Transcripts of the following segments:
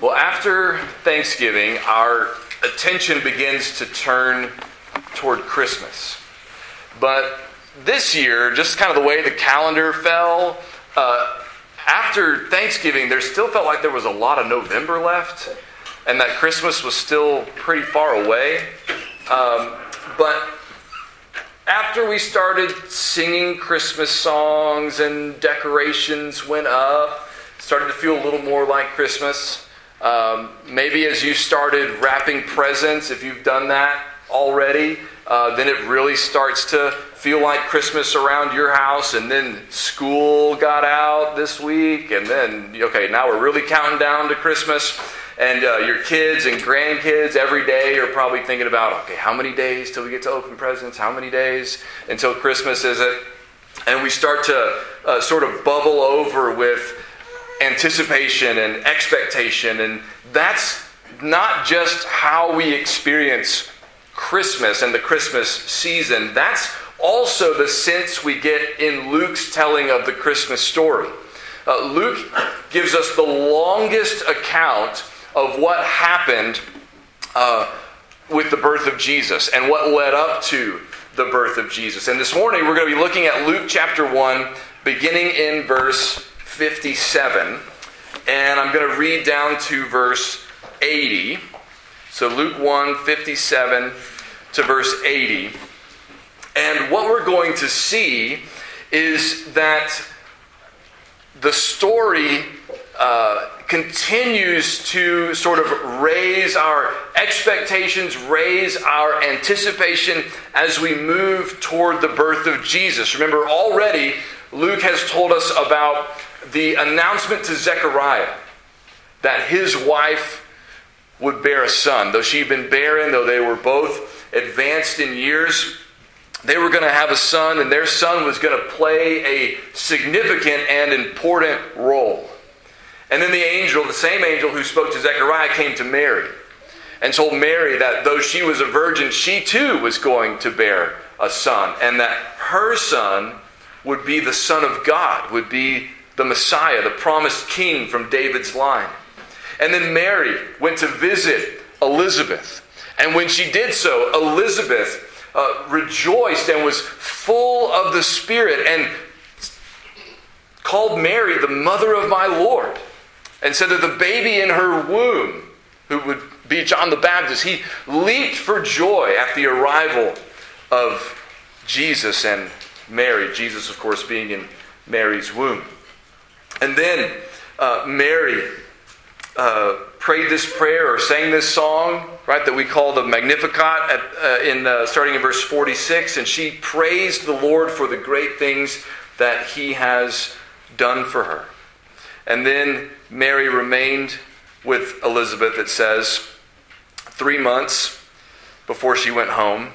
Well, after Thanksgiving, our attention begins to turn toward Christmas. But this year, just kind of the way the calendar fell, uh, after Thanksgiving, there still felt like there was a lot of November left, and that Christmas was still pretty far away. Um, but after we started singing Christmas songs and decorations went up, started to feel a little more like Christmas. Um, maybe as you started wrapping presents, if you've done that already, uh, then it really starts to feel like Christmas around your house. And then school got out this week, and then, okay, now we're really counting down to Christmas. And uh, your kids and grandkids every day are probably thinking about, okay, how many days till we get to open presents? How many days until Christmas is it? And we start to uh, sort of bubble over with anticipation and expectation. And that's not just how we experience Christmas and the Christmas season, that's also the sense we get in Luke's telling of the Christmas story. Uh, Luke gives us the longest account of what happened uh, with the birth of Jesus and what led up to the birth of Jesus. And this morning we're going to be looking at Luke chapter 1, beginning in verse 57. And I'm going to read down to verse 80. So Luke 1, 57 to verse 80. And what we're going to see is that the story uh, continues to sort of raise our expectations, raise our anticipation as we move toward the birth of Jesus. Remember, already Luke has told us about the announcement to Zechariah that his wife would bear a son. Though she'd been barren, though they were both advanced in years, they were going to have a son, and their son was going to play a significant and important role. And then the angel, the same angel who spoke to Zechariah, came to Mary and told Mary that though she was a virgin, she too was going to bear a son, and that her son would be the Son of God, would be the Messiah, the promised king from David's line. And then Mary went to visit Elizabeth. And when she did so, Elizabeth uh, rejoiced and was full of the Spirit and called Mary the mother of my Lord. And said that the baby in her womb, who would be John the Baptist, he leaped for joy at the arrival of Jesus and Mary. Jesus, of course, being in Mary's womb. And then uh, Mary uh, prayed this prayer or sang this song, right, that we call the Magnificat, at, uh, in uh, starting in verse 46, and she praised the Lord for the great things that He has done for her. And then Mary remained with Elizabeth, it says, three months before she went home.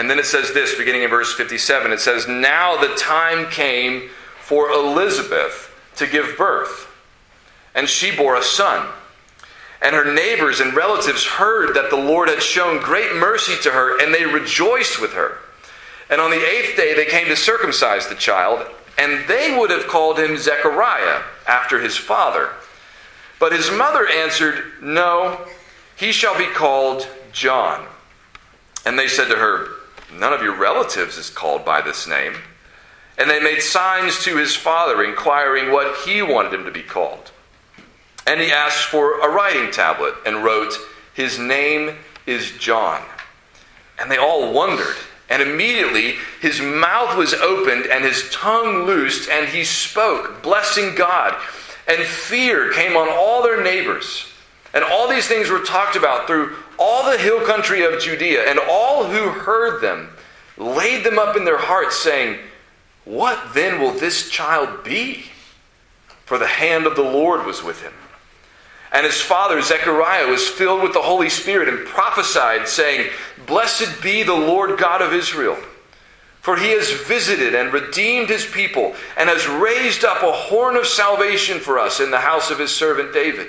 And then it says this, beginning in verse 57, it says, Now the time came for Elizabeth to give birth. And she bore a son. And her neighbors and relatives heard that the Lord had shown great mercy to her, and they rejoiced with her. And on the eighth day they came to circumcise the child, and they would have called him Zechariah after his father. But his mother answered, No, he shall be called John. And they said to her, None of your relatives is called by this name. And they made signs to his father, inquiring what he wanted him to be called. And he asked for a writing tablet and wrote, His name is John. And they all wondered. And immediately his mouth was opened and his tongue loosed, and he spoke, blessing God. And fear came on all their neighbors. And all these things were talked about through all the hill country of Judea. And all who heard them laid them up in their hearts, saying, what then will this child be? For the hand of the Lord was with him. And his father, Zechariah, was filled with the Holy Spirit and prophesied, saying, Blessed be the Lord God of Israel. For he has visited and redeemed his people, and has raised up a horn of salvation for us in the house of his servant David,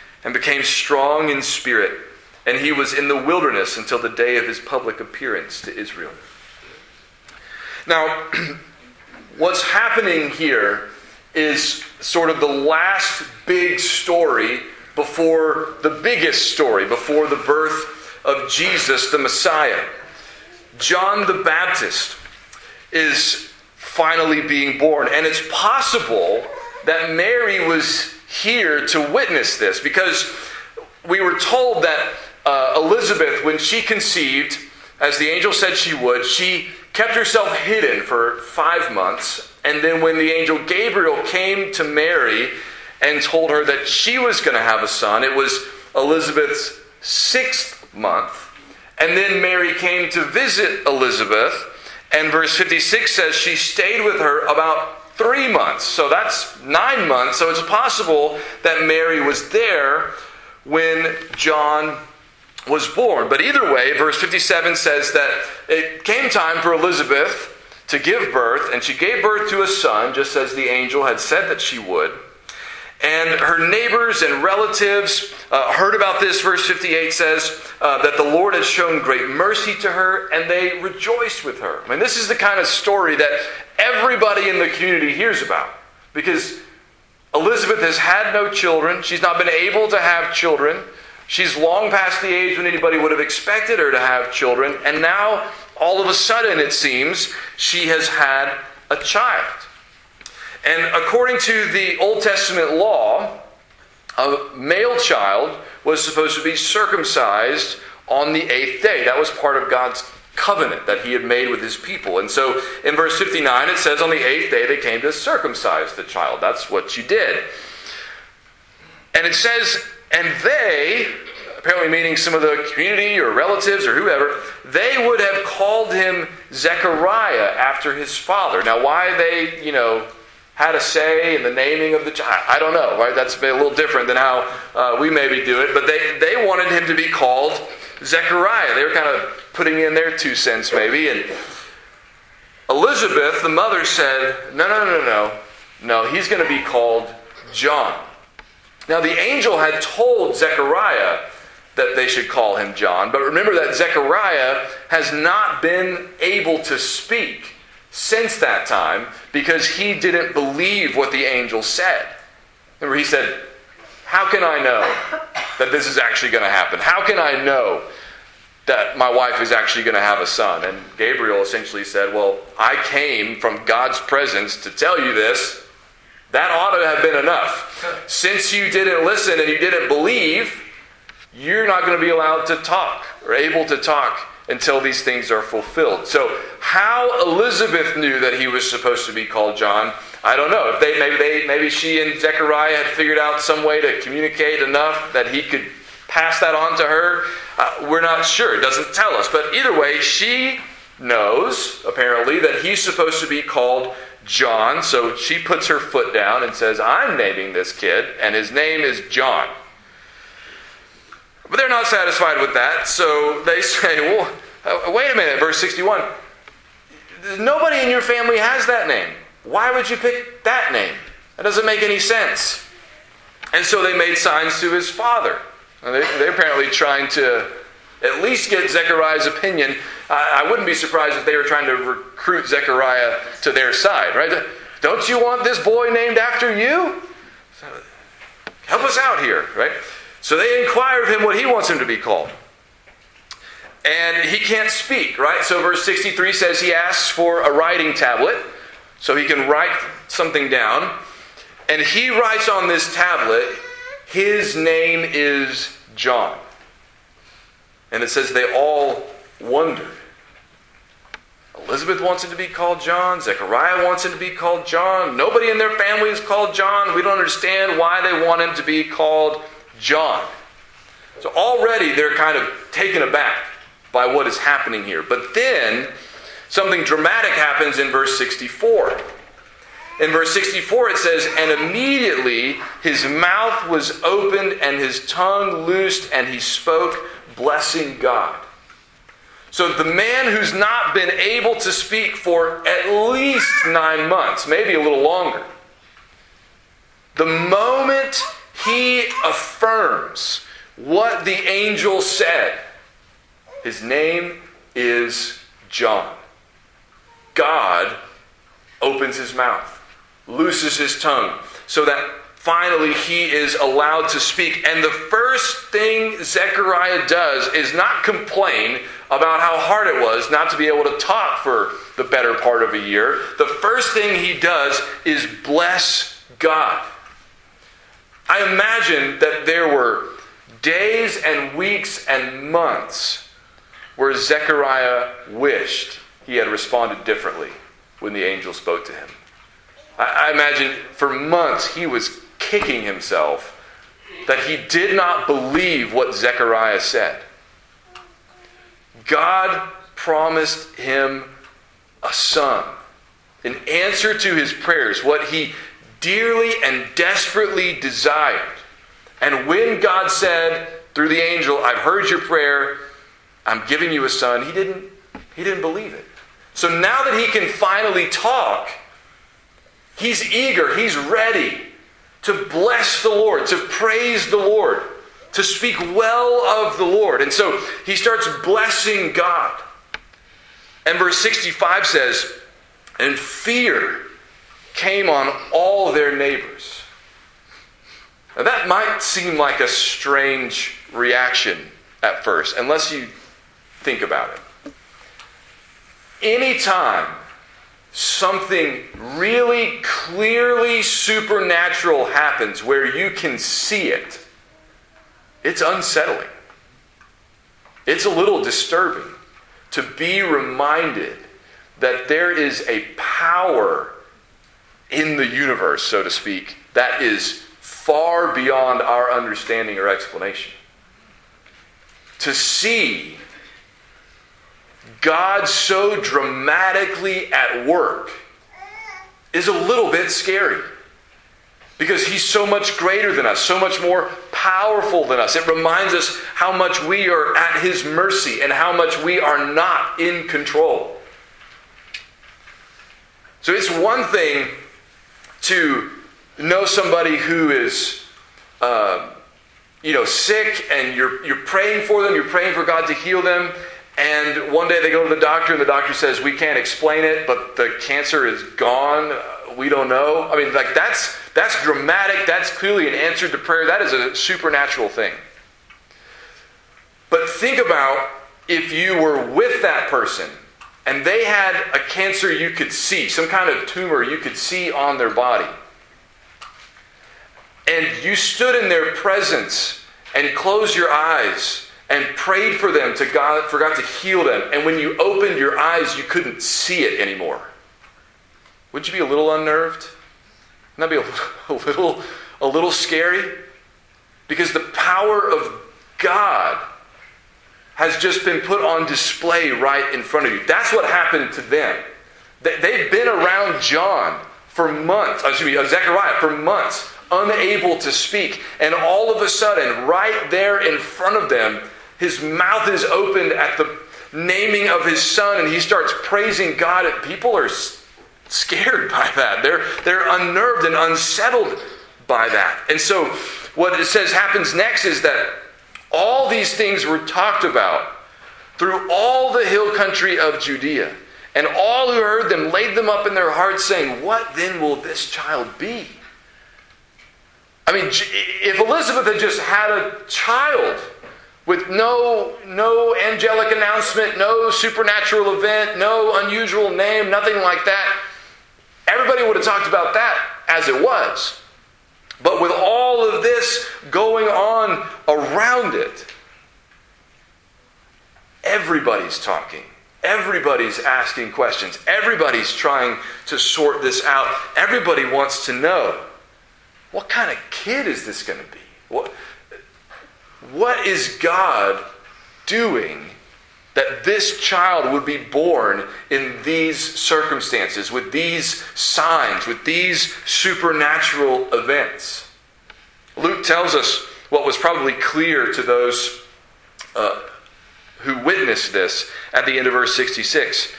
and became strong in spirit, and he was in the wilderness until the day of his public appearance to Israel. Now, what's happening here is sort of the last big story before the biggest story, before the birth of Jesus the Messiah. John the Baptist is finally being born, and it's possible that Mary was here to witness this because we were told that uh, Elizabeth, when she conceived, as the angel said she would, she kept herself hidden for five months. And then when the angel Gabriel came to Mary and told her that she was going to have a son, it was Elizabeth's sixth month. And then Mary came to visit Elizabeth. And verse 56 says she stayed with her about three months. So that's nine months. So it's possible that Mary was there when John was born. But either way, verse 57 says that it came time for Elizabeth to give birth, and she gave birth to a son, just as the angel had said that she would. And her neighbors and relatives uh, heard about this. Verse 58 says uh, that the Lord had shown great mercy to her, and they rejoiced with her. I mean, this is the kind of story that everybody in the community hears about because Elizabeth has had no children. She's not been able to have children. She's long past the age when anybody would have expected her to have children. And now, all of a sudden, it seems, she has had a child. And according to the Old Testament law, a male child was supposed to be circumcised on the eighth day. That was part of God's covenant that he had made with his people. And so in verse 59, it says, On the eighth day they came to circumcise the child. That's what you did. And it says, And they, apparently meaning some of the community or relatives or whoever, they would have called him Zechariah after his father. Now, why they, you know, had a say in the naming of the child. I don't know, right? That's a little different than how uh, we maybe do it. But they, they wanted him to be called Zechariah. They were kind of putting in their two cents, maybe. And Elizabeth, the mother, said, No, no, no, no. No, he's going to be called John. Now, the angel had told Zechariah that they should call him John. But remember that Zechariah has not been able to speak since that time because he didn't believe what the angel said. Remember, he said, How can I know that this is actually going to happen? How can I know that my wife is actually going to have a son? And Gabriel essentially said, Well, I came from God's presence to tell you this. That ought to have been enough. Since you didn't listen and you didn't believe, you're not going to be allowed to talk or able to talk until these things are fulfilled. So, how Elizabeth knew that he was supposed to be called John, I don't know. If they maybe they maybe she and Zechariah had figured out some way to communicate enough that he could pass that on to her. Uh, we're not sure. It doesn't tell us. But either way, she knows apparently that he's supposed to be called John. So she puts her foot down and says, "I'm naming this kid, and his name is John." But they're not satisfied with that, so they say, well, uh, wait a minute, verse 61. Nobody in your family has that name. Why would you pick that name? That doesn't make any sense. And so they made signs to his father. They, they're apparently trying to at least get Zechariah's opinion. I wouldn't be surprised if they were trying to recruit Zechariah to their side, right? Don't you want this boy named after you? Help us out here, right? So they inquire of him what he wants him to be called. And he can't speak, right? So verse 63 says he asks for a writing tablet so he can write something down. And he writes on this tablet, his name is John. And it says they all wondered. Elizabeth wants him to be called John. Zechariah wants him to be called John. Nobody in their family is called John. We don't understand why they want him to be called John. So already they're kind of taken aback by what is happening here. But then something dramatic happens in verse 64. In verse 64, it says, And immediately his mouth was opened and his tongue loosed, and he spoke, blessing God. So the man who's not been able to speak for at least nine months, maybe a little longer, the moment he affirms what the angel said, his name is John. God opens his mouth, looses his tongue, so that finally he is allowed to speak. And the first thing Zechariah does is not complain about how hard it was not to be able to talk for the better part of a year. The first thing he does is bless God. I imagine that there were days and weeks and months where Zechariah wished he had responded differently when the angel spoke to him. I, I imagine for months he was kicking himself that he did not believe what Zechariah said. God promised him a son. In answer to his prayers, what he dearly and desperately desired. And when God said through the angel, I've heard your prayer, I'm giving you a son, he didn't, he didn't believe it. So now that he can finally talk, he's eager, he's ready to bless the Lord, to praise the Lord, to speak well of the Lord. And so he starts blessing God. And verse 65 says, And fear came on all their neighbors. Now that might seem like a strange reaction at first, unless you think about it. Anytime something really clearly supernatural happens where you can see it, it's unsettling. It's a little disturbing to be reminded that there is a power in the universe, so to speak, that is far beyond our understanding or explanation. To see God so dramatically at work is a little bit scary. Because he's so much greater than us, so much more powerful than us. It reminds us how much we are at his mercy and how much we are not in control. So it's one thing to know somebody who is, uh, you know, sick and you're, you're praying for them, you're praying for God to heal them, and one day they go to the doctor, and the doctor says, We can't explain it, but the cancer is gone. We don't know. I mean, like, that's, that's dramatic. That's clearly an answer to prayer. That is a supernatural thing. But think about if you were with that person and they had a cancer you could see, some kind of tumor you could see on their body. And you stood in their presence and closed your eyes and prayed for them to God, for God to heal them. And when you opened your eyes, you couldn't see it anymore. Wouldn't you be a little unnerved? Wouldn't that be a, a little, a little scary? Because the power of God has just been put on display right in front of you. That's what happened to them. They've been around John for months, excuse me, uh, Zechariah for months, unable to speak. And all of a sudden, right there in front of them, his mouth is opened at the naming of his son, and he starts praising God. And people are scared by that. They're, they're unnerved and unsettled by that. And so, what it says happens next is that all these things were talked about through all the hill country of Judea. And all who heard them laid them up in their hearts, saying, What then will this child be? I mean, if Elizabeth had just had a child, with no, no angelic announcement, no supernatural event, no unusual name, nothing like that. Everybody would have talked about that as it was. But with all of this going on around it, everybody's talking. Everybody's asking questions. Everybody's trying to sort this out. Everybody wants to know what kind of kid is this going to be? What, what is God doing that this child would be born in these circumstances, with these signs, with these supernatural events? Luke tells us what was probably clear to those uh, who witnessed this at the end of verse 66.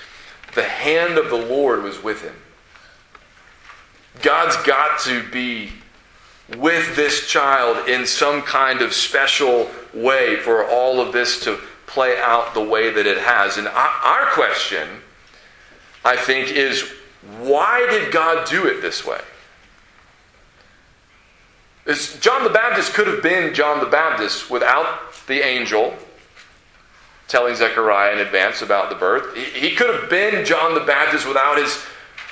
The hand of the Lord was with him. God's got to be with this child in some kind of special way for all of this to play out the way that it has. And our question, I think, is why did God do it this way? John the Baptist could have been John the Baptist without the angel telling Zechariah in advance about the birth. He could have been John the Baptist without his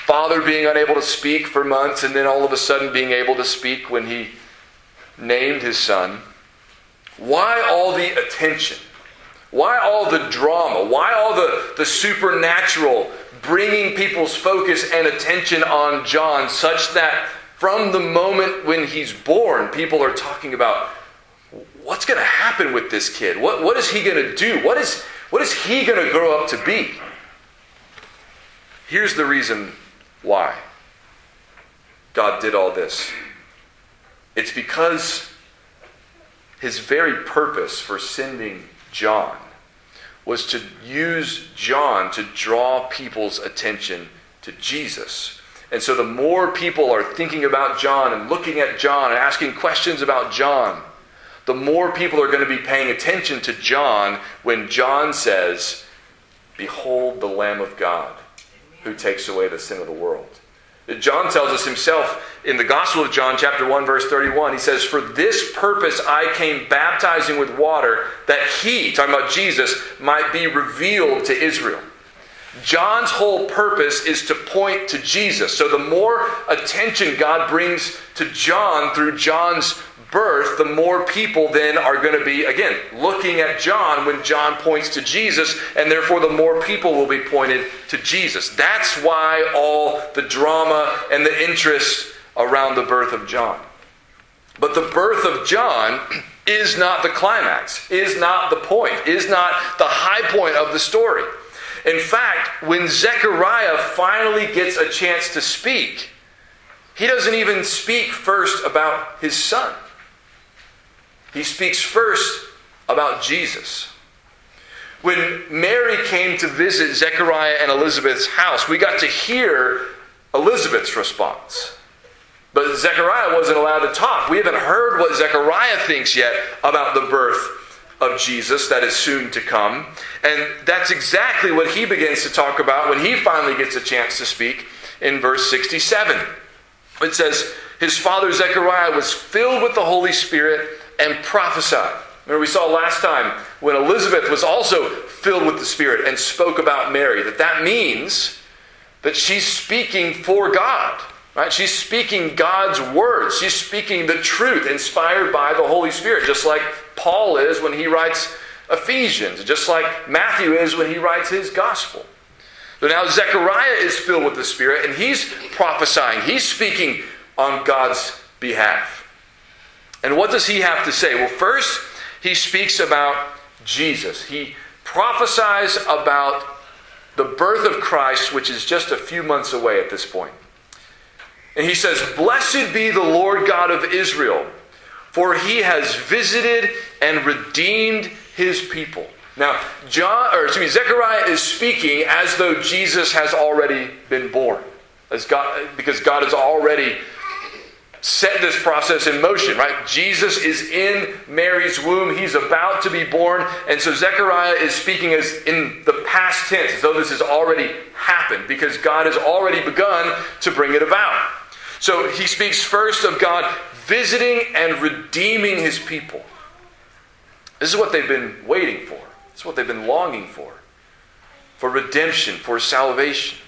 father being unable to speak for months and then all of a sudden being able to speak when he named his son. Why all the attention? Why all the drama? Why all the, the supernatural bringing people's focus and attention on John such that from the moment when he's born, people are talking about what's going to happen with this kid? What, what is he going to do? What is, what is he going to grow up to be? Here's the reason why God did all this it's because his very purpose for sending John was to use John to draw people's attention to Jesus. And so the more people are thinking about John and looking at John and asking questions about John, the more people are going to be paying attention to John when John says, Behold the Lamb of God who takes away the sin of the world. John tells us himself in the Gospel of John, chapter 1, verse 31, he says, For this purpose I came baptizing with water, that he, talking about Jesus, might be revealed to Israel. John's whole purpose is to point to Jesus. So the more attention God brings to John through John's birth, the more people then are going to be, again, looking at John when John points to Jesus, and therefore the more people will be pointed to Jesus. That's why all the drama and the interest around the birth of John. But the birth of John is not the climax, is not the point, is not the high point of the story. In fact, when Zechariah finally gets a chance to speak, he doesn't even speak first about his son. He speaks first about Jesus. When Mary came to visit Zechariah and Elizabeth's house, we got to hear Elizabeth's response. But Zechariah wasn't allowed to talk. We haven't heard what Zechariah thinks yet about the birth of Jesus that is soon to come. And that's exactly what he begins to talk about when he finally gets a chance to speak in verse 67. It says, His father Zechariah was filled with the Holy Spirit and prophesied. Remember, we saw last time when Elizabeth was also filled with the Spirit and spoke about Mary, that that means that she's speaking for God. Right? She's speaking God's words. She's speaking the truth inspired by the Holy Spirit, just like Paul is when he writes Ephesians, just like Matthew is when he writes his gospel. So now Zechariah is filled with the Spirit and he's prophesying, he's speaking on God's behalf. And what does he have to say? Well, first, he speaks about Jesus. He prophesies about the birth of Christ, which is just a few months away at this point. And he says, Blessed be the Lord God of Israel, for he has visited and redeemed his people. Now, John, or excuse me, Zechariah is speaking as though Jesus has already been born. As God, because God has already set this process in motion, right? Jesus is in Mary's womb. He's about to be born. And so Zechariah is speaking as in the past tense, as though this has already happened, because God has already begun to bring it about. So he speaks first of God visiting and redeeming his people. This is what they've been waiting for. This is what they've been longing for. For redemption, for salvation.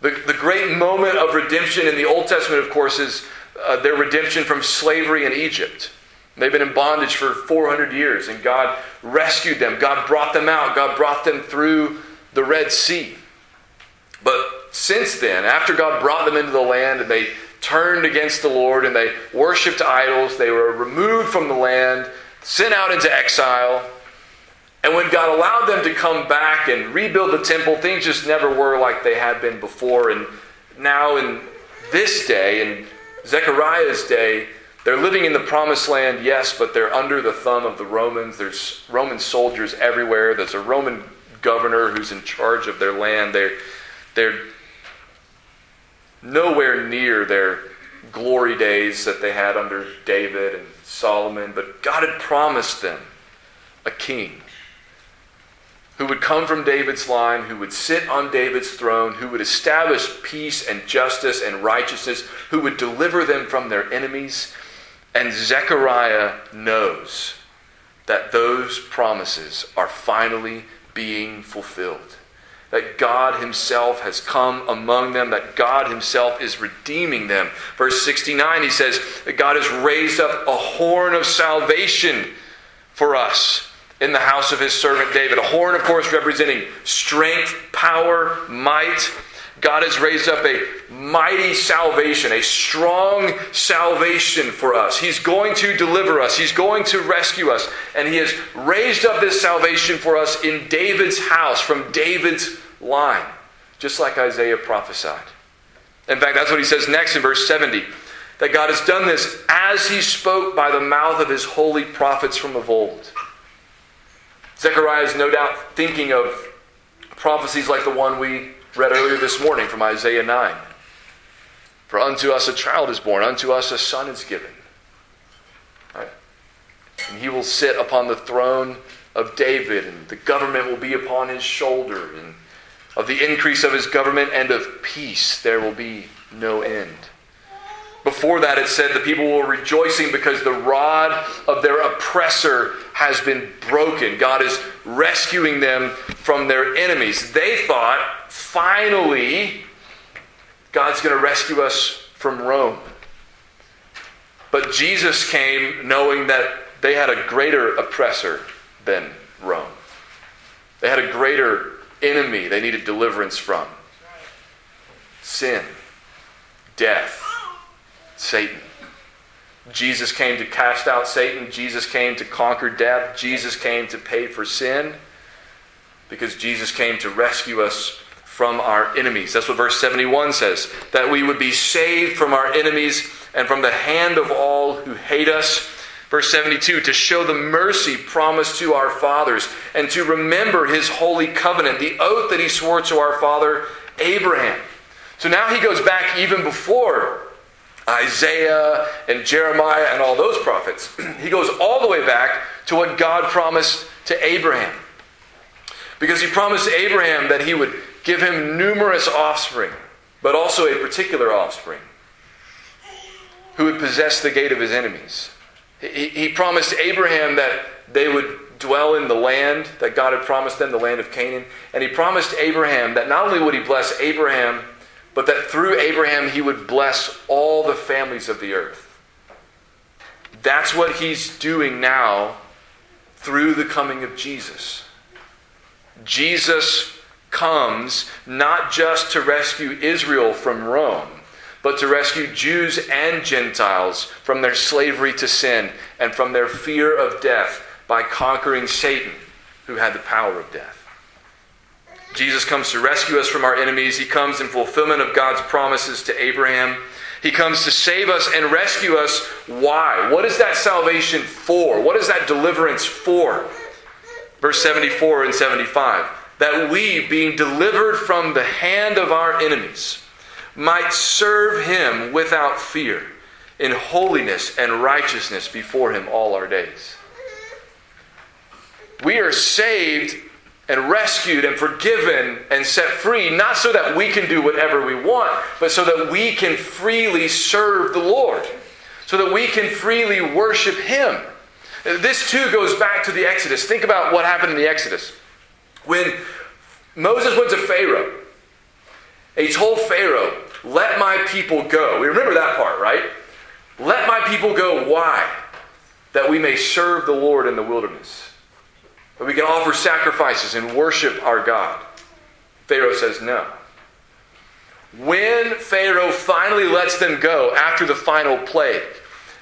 The, the great moment of redemption in the Old Testament, of course, is uh, their redemption from slavery in Egypt. They've been in bondage for 400 years, and God rescued them. God brought them out. God brought them through the Red Sea. But since then, after God brought them into the land and they turned against the Lord and they worshiped idols, they were removed from the land, sent out into exile. And when God allowed them to come back and rebuild the temple, things just never were like they had been before. And now, in this day, in Zechariah's day, they're living in the promised land, yes, but they're under the thumb of the Romans. There's Roman soldiers everywhere. There's a Roman governor who's in charge of their land. They're, they're nowhere near their glory days that they had under David and Solomon, but God had promised them a king who would come from David's line, who would sit on David's throne, who would establish peace and justice and righteousness, who would deliver them from their enemies. And Zechariah knows that those promises are finally being fulfilled. That God Himself has come among them, that God Himself is redeeming them. Verse 69, he says that God has raised up a horn of salvation for us in the house of His servant David. A horn, of course, representing strength, power, might. God has raised up a mighty salvation, a strong salvation for us. He's going to deliver us, He's going to rescue us. And He has raised up this salvation for us in David's house, from David's line, just like Isaiah prophesied. In fact, that's what He says next in verse 70 that God has done this as He spoke by the mouth of His holy prophets from of old. Zechariah is no doubt thinking of prophecies like the one we read earlier this morning from Isaiah 9. For unto us a child is born, unto us a son is given. Right? And he will sit upon the throne of David, and the government will be upon his shoulder. And of the increase of his government and of peace there will be no end. Before that, it said the people were rejoicing because the rod of their oppressor has been broken. God is rescuing them from their enemies. They thought, finally, God's going to rescue us from Rome. But Jesus came knowing that they had a greater oppressor than Rome. They had a greater enemy they needed deliverance from sin, death Satan. Jesus came to cast out Satan. Jesus came to conquer death. Jesus came to pay for sin because Jesus came to rescue us from our enemies. That's what verse 71 says that we would be saved from our enemies and from the hand of all who hate us. Verse 72 to show the mercy promised to our fathers and to remember his holy covenant, the oath that he swore to our father Abraham. So now he goes back even before Isaiah and Jeremiah and all those prophets. he goes all the way back to what God promised to Abraham. Because he promised Abraham that he would give him numerous offspring, but also a particular offspring who would possess the gate of his enemies. He, he promised Abraham that they would dwell in the land that God had promised them, the land of Canaan. And he promised Abraham that not only would he bless Abraham, but that through Abraham he would bless all the families of the earth. That's what he's doing now through the coming of Jesus. Jesus comes not just to rescue Israel from Rome, but to rescue Jews and Gentiles from their slavery to sin and from their fear of death by conquering Satan, who had the power of death. Jesus comes to rescue us from our enemies. He comes in fulfillment of God's promises to Abraham. He comes to save us and rescue us. Why? What is that salvation for? What is that deliverance for? Verse 74 and 75 that we, being delivered from the hand of our enemies, might serve him without fear, in holiness and righteousness before him all our days. We are saved and rescued and forgiven and set free, not so that we can do whatever we want, but so that we can freely serve the Lord, so that we can freely worship Him. This too goes back to the Exodus. Think about what happened in the Exodus. When Moses went to Pharaoh, he told Pharaoh, Let my people go. We remember that part, right? Let my people go. Why? that we may serve the Lord in the wilderness, that we can offer sacrifices and worship our God. Pharaoh says no. When Pharaoh finally lets them go after the final plague,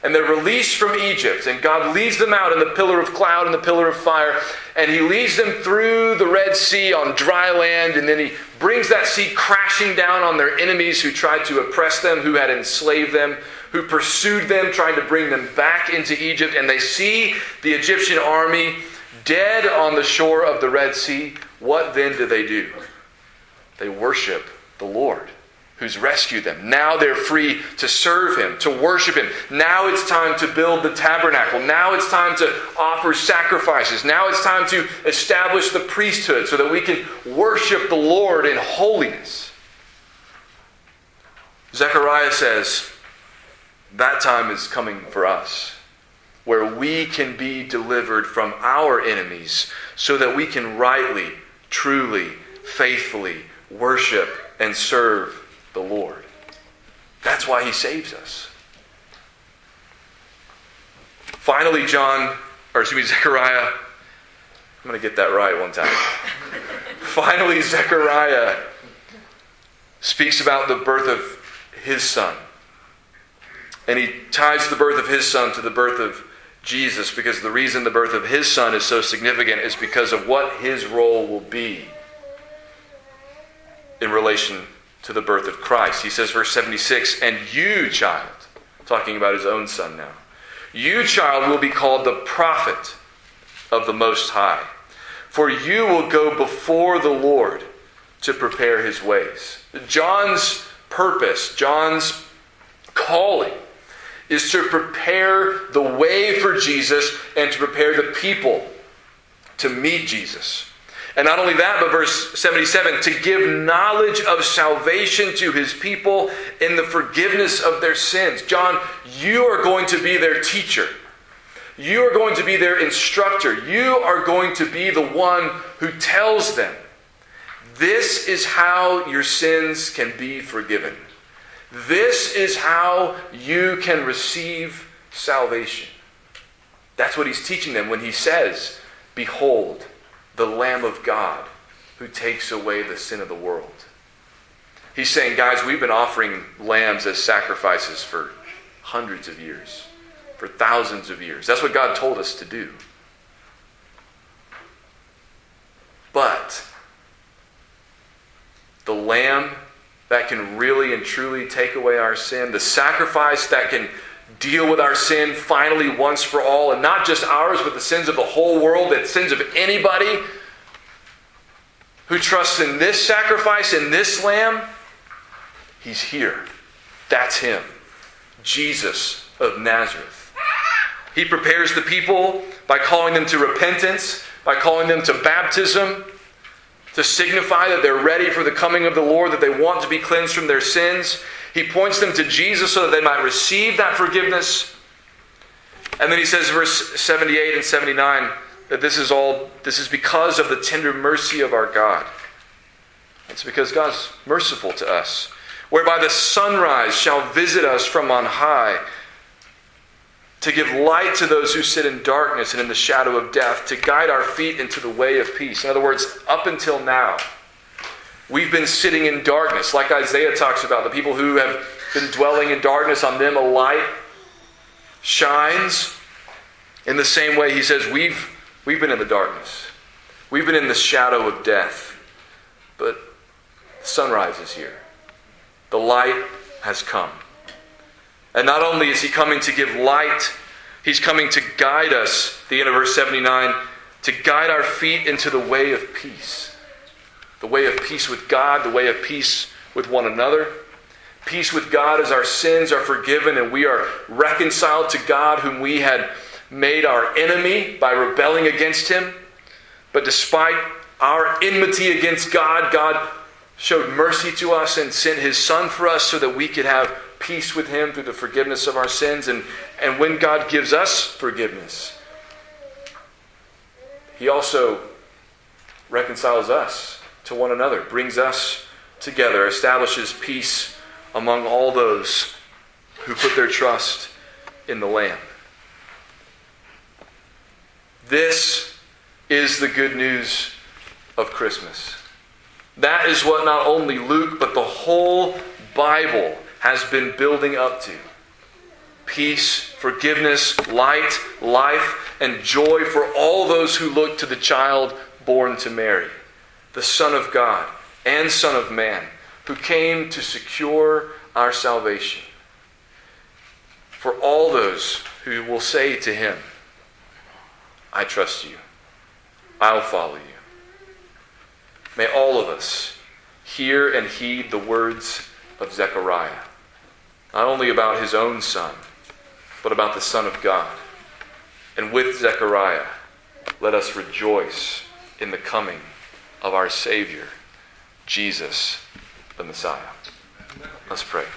and they're released from Egypt, and God leads them out in the pillar of cloud and the pillar of fire, and He leads them through the Red Sea on dry land, and then He brings that sea crashing down on their enemies who tried to oppress them, who had enslaved them, who pursued them, trying to bring them back into Egypt, and they see the Egyptian army dead on the shore of the Red Sea. What then do they do? They worship the Lord who's rescued them. Now they're free to serve him, to worship him. Now it's time to build the tabernacle. Now it's time to offer sacrifices. Now it's time to establish the priesthood so that we can worship the Lord in holiness. Zechariah says, that time is coming for us, where we can be delivered from our enemies so that we can rightly, truly, faithfully worship and serve the Lord. That's why he saves us. Finally, John, or excuse me, Zechariah, I'm going to get that right one time. Finally, Zechariah speaks about the birth of his son. And he ties the birth of his son to the birth of Jesus because the reason the birth of his son is so significant is because of what his role will be in relation to the birth of Christ. He says, verse 76, and you, child, talking about his own son now, you, child, will be called the prophet of the Most High. For you will go before the Lord to prepare his ways. John's purpose, John's calling, is to prepare the way for Jesus and to prepare the people to meet Jesus. And not only that, but verse 77 to give knowledge of salvation to his people in the forgiveness of their sins. John, you are going to be their teacher. You are going to be their instructor. You are going to be the one who tells them this is how your sins can be forgiven. This is how you can receive salvation. That's what he's teaching them when he says, Behold, the Lamb of God who takes away the sin of the world. He's saying, guys, we've been offering lambs as sacrifices for hundreds of years, for thousands of years. That's what God told us to do. But the lamb that can really and truly take away our sin, the sacrifice that can deal with our sin finally once for all, and not just ours, but the sins of the whole world, the sins of anybody who trusts in this sacrifice, in this lamb, he's here. That's him. Jesus of Nazareth. He prepares the people by calling them to repentance, by calling them to baptism, to signify that they're ready for the coming of the Lord, that they want to be cleansed from their sins. He points them to Jesus so that they might receive that forgiveness. And then he says, verse 78 and 79, that this is all, this is because of the tender mercy of our God. It's because God's merciful to us. Whereby the sunrise shall visit us from on high to give light to those who sit in darkness and in the shadow of death, to guide our feet into the way of peace. In other words, up until now, We've been sitting in darkness, like Isaiah talks about. The people who have been dwelling in darkness, on them a light shines. In the same way, he says, We've, we've been in the darkness, we've been in the shadow of death. But sunrise is here. The light has come. And not only is he coming to give light, he's coming to guide us, the end of verse 79, to guide our feet into the way of peace the way of peace with God, the way of peace with one another. Peace with God as our sins are forgiven and we are reconciled to God, whom we had made our enemy by rebelling against him. But despite our enmity against God, God showed mercy to us and sent his Son for us so that we could have peace with him through the forgiveness of our sins. And, and when God gives us forgiveness, he also reconciles us to one another, brings us together, establishes peace among all those who put their trust in the Lamb. This is the good news of Christmas. That is what not only Luke, but the whole Bible has been building up to peace, forgiveness, light, life, and joy for all those who look to the child born to Mary, the Son of God and Son of Man, who came to secure our salvation. For all those who will say to him, I trust you, I'll follow you. May all of us hear and heed the words of Zechariah, not only about his own son, but about the Son of God. And with Zechariah, let us rejoice in the coming of our Savior, Jesus the Messiah. Let's pray.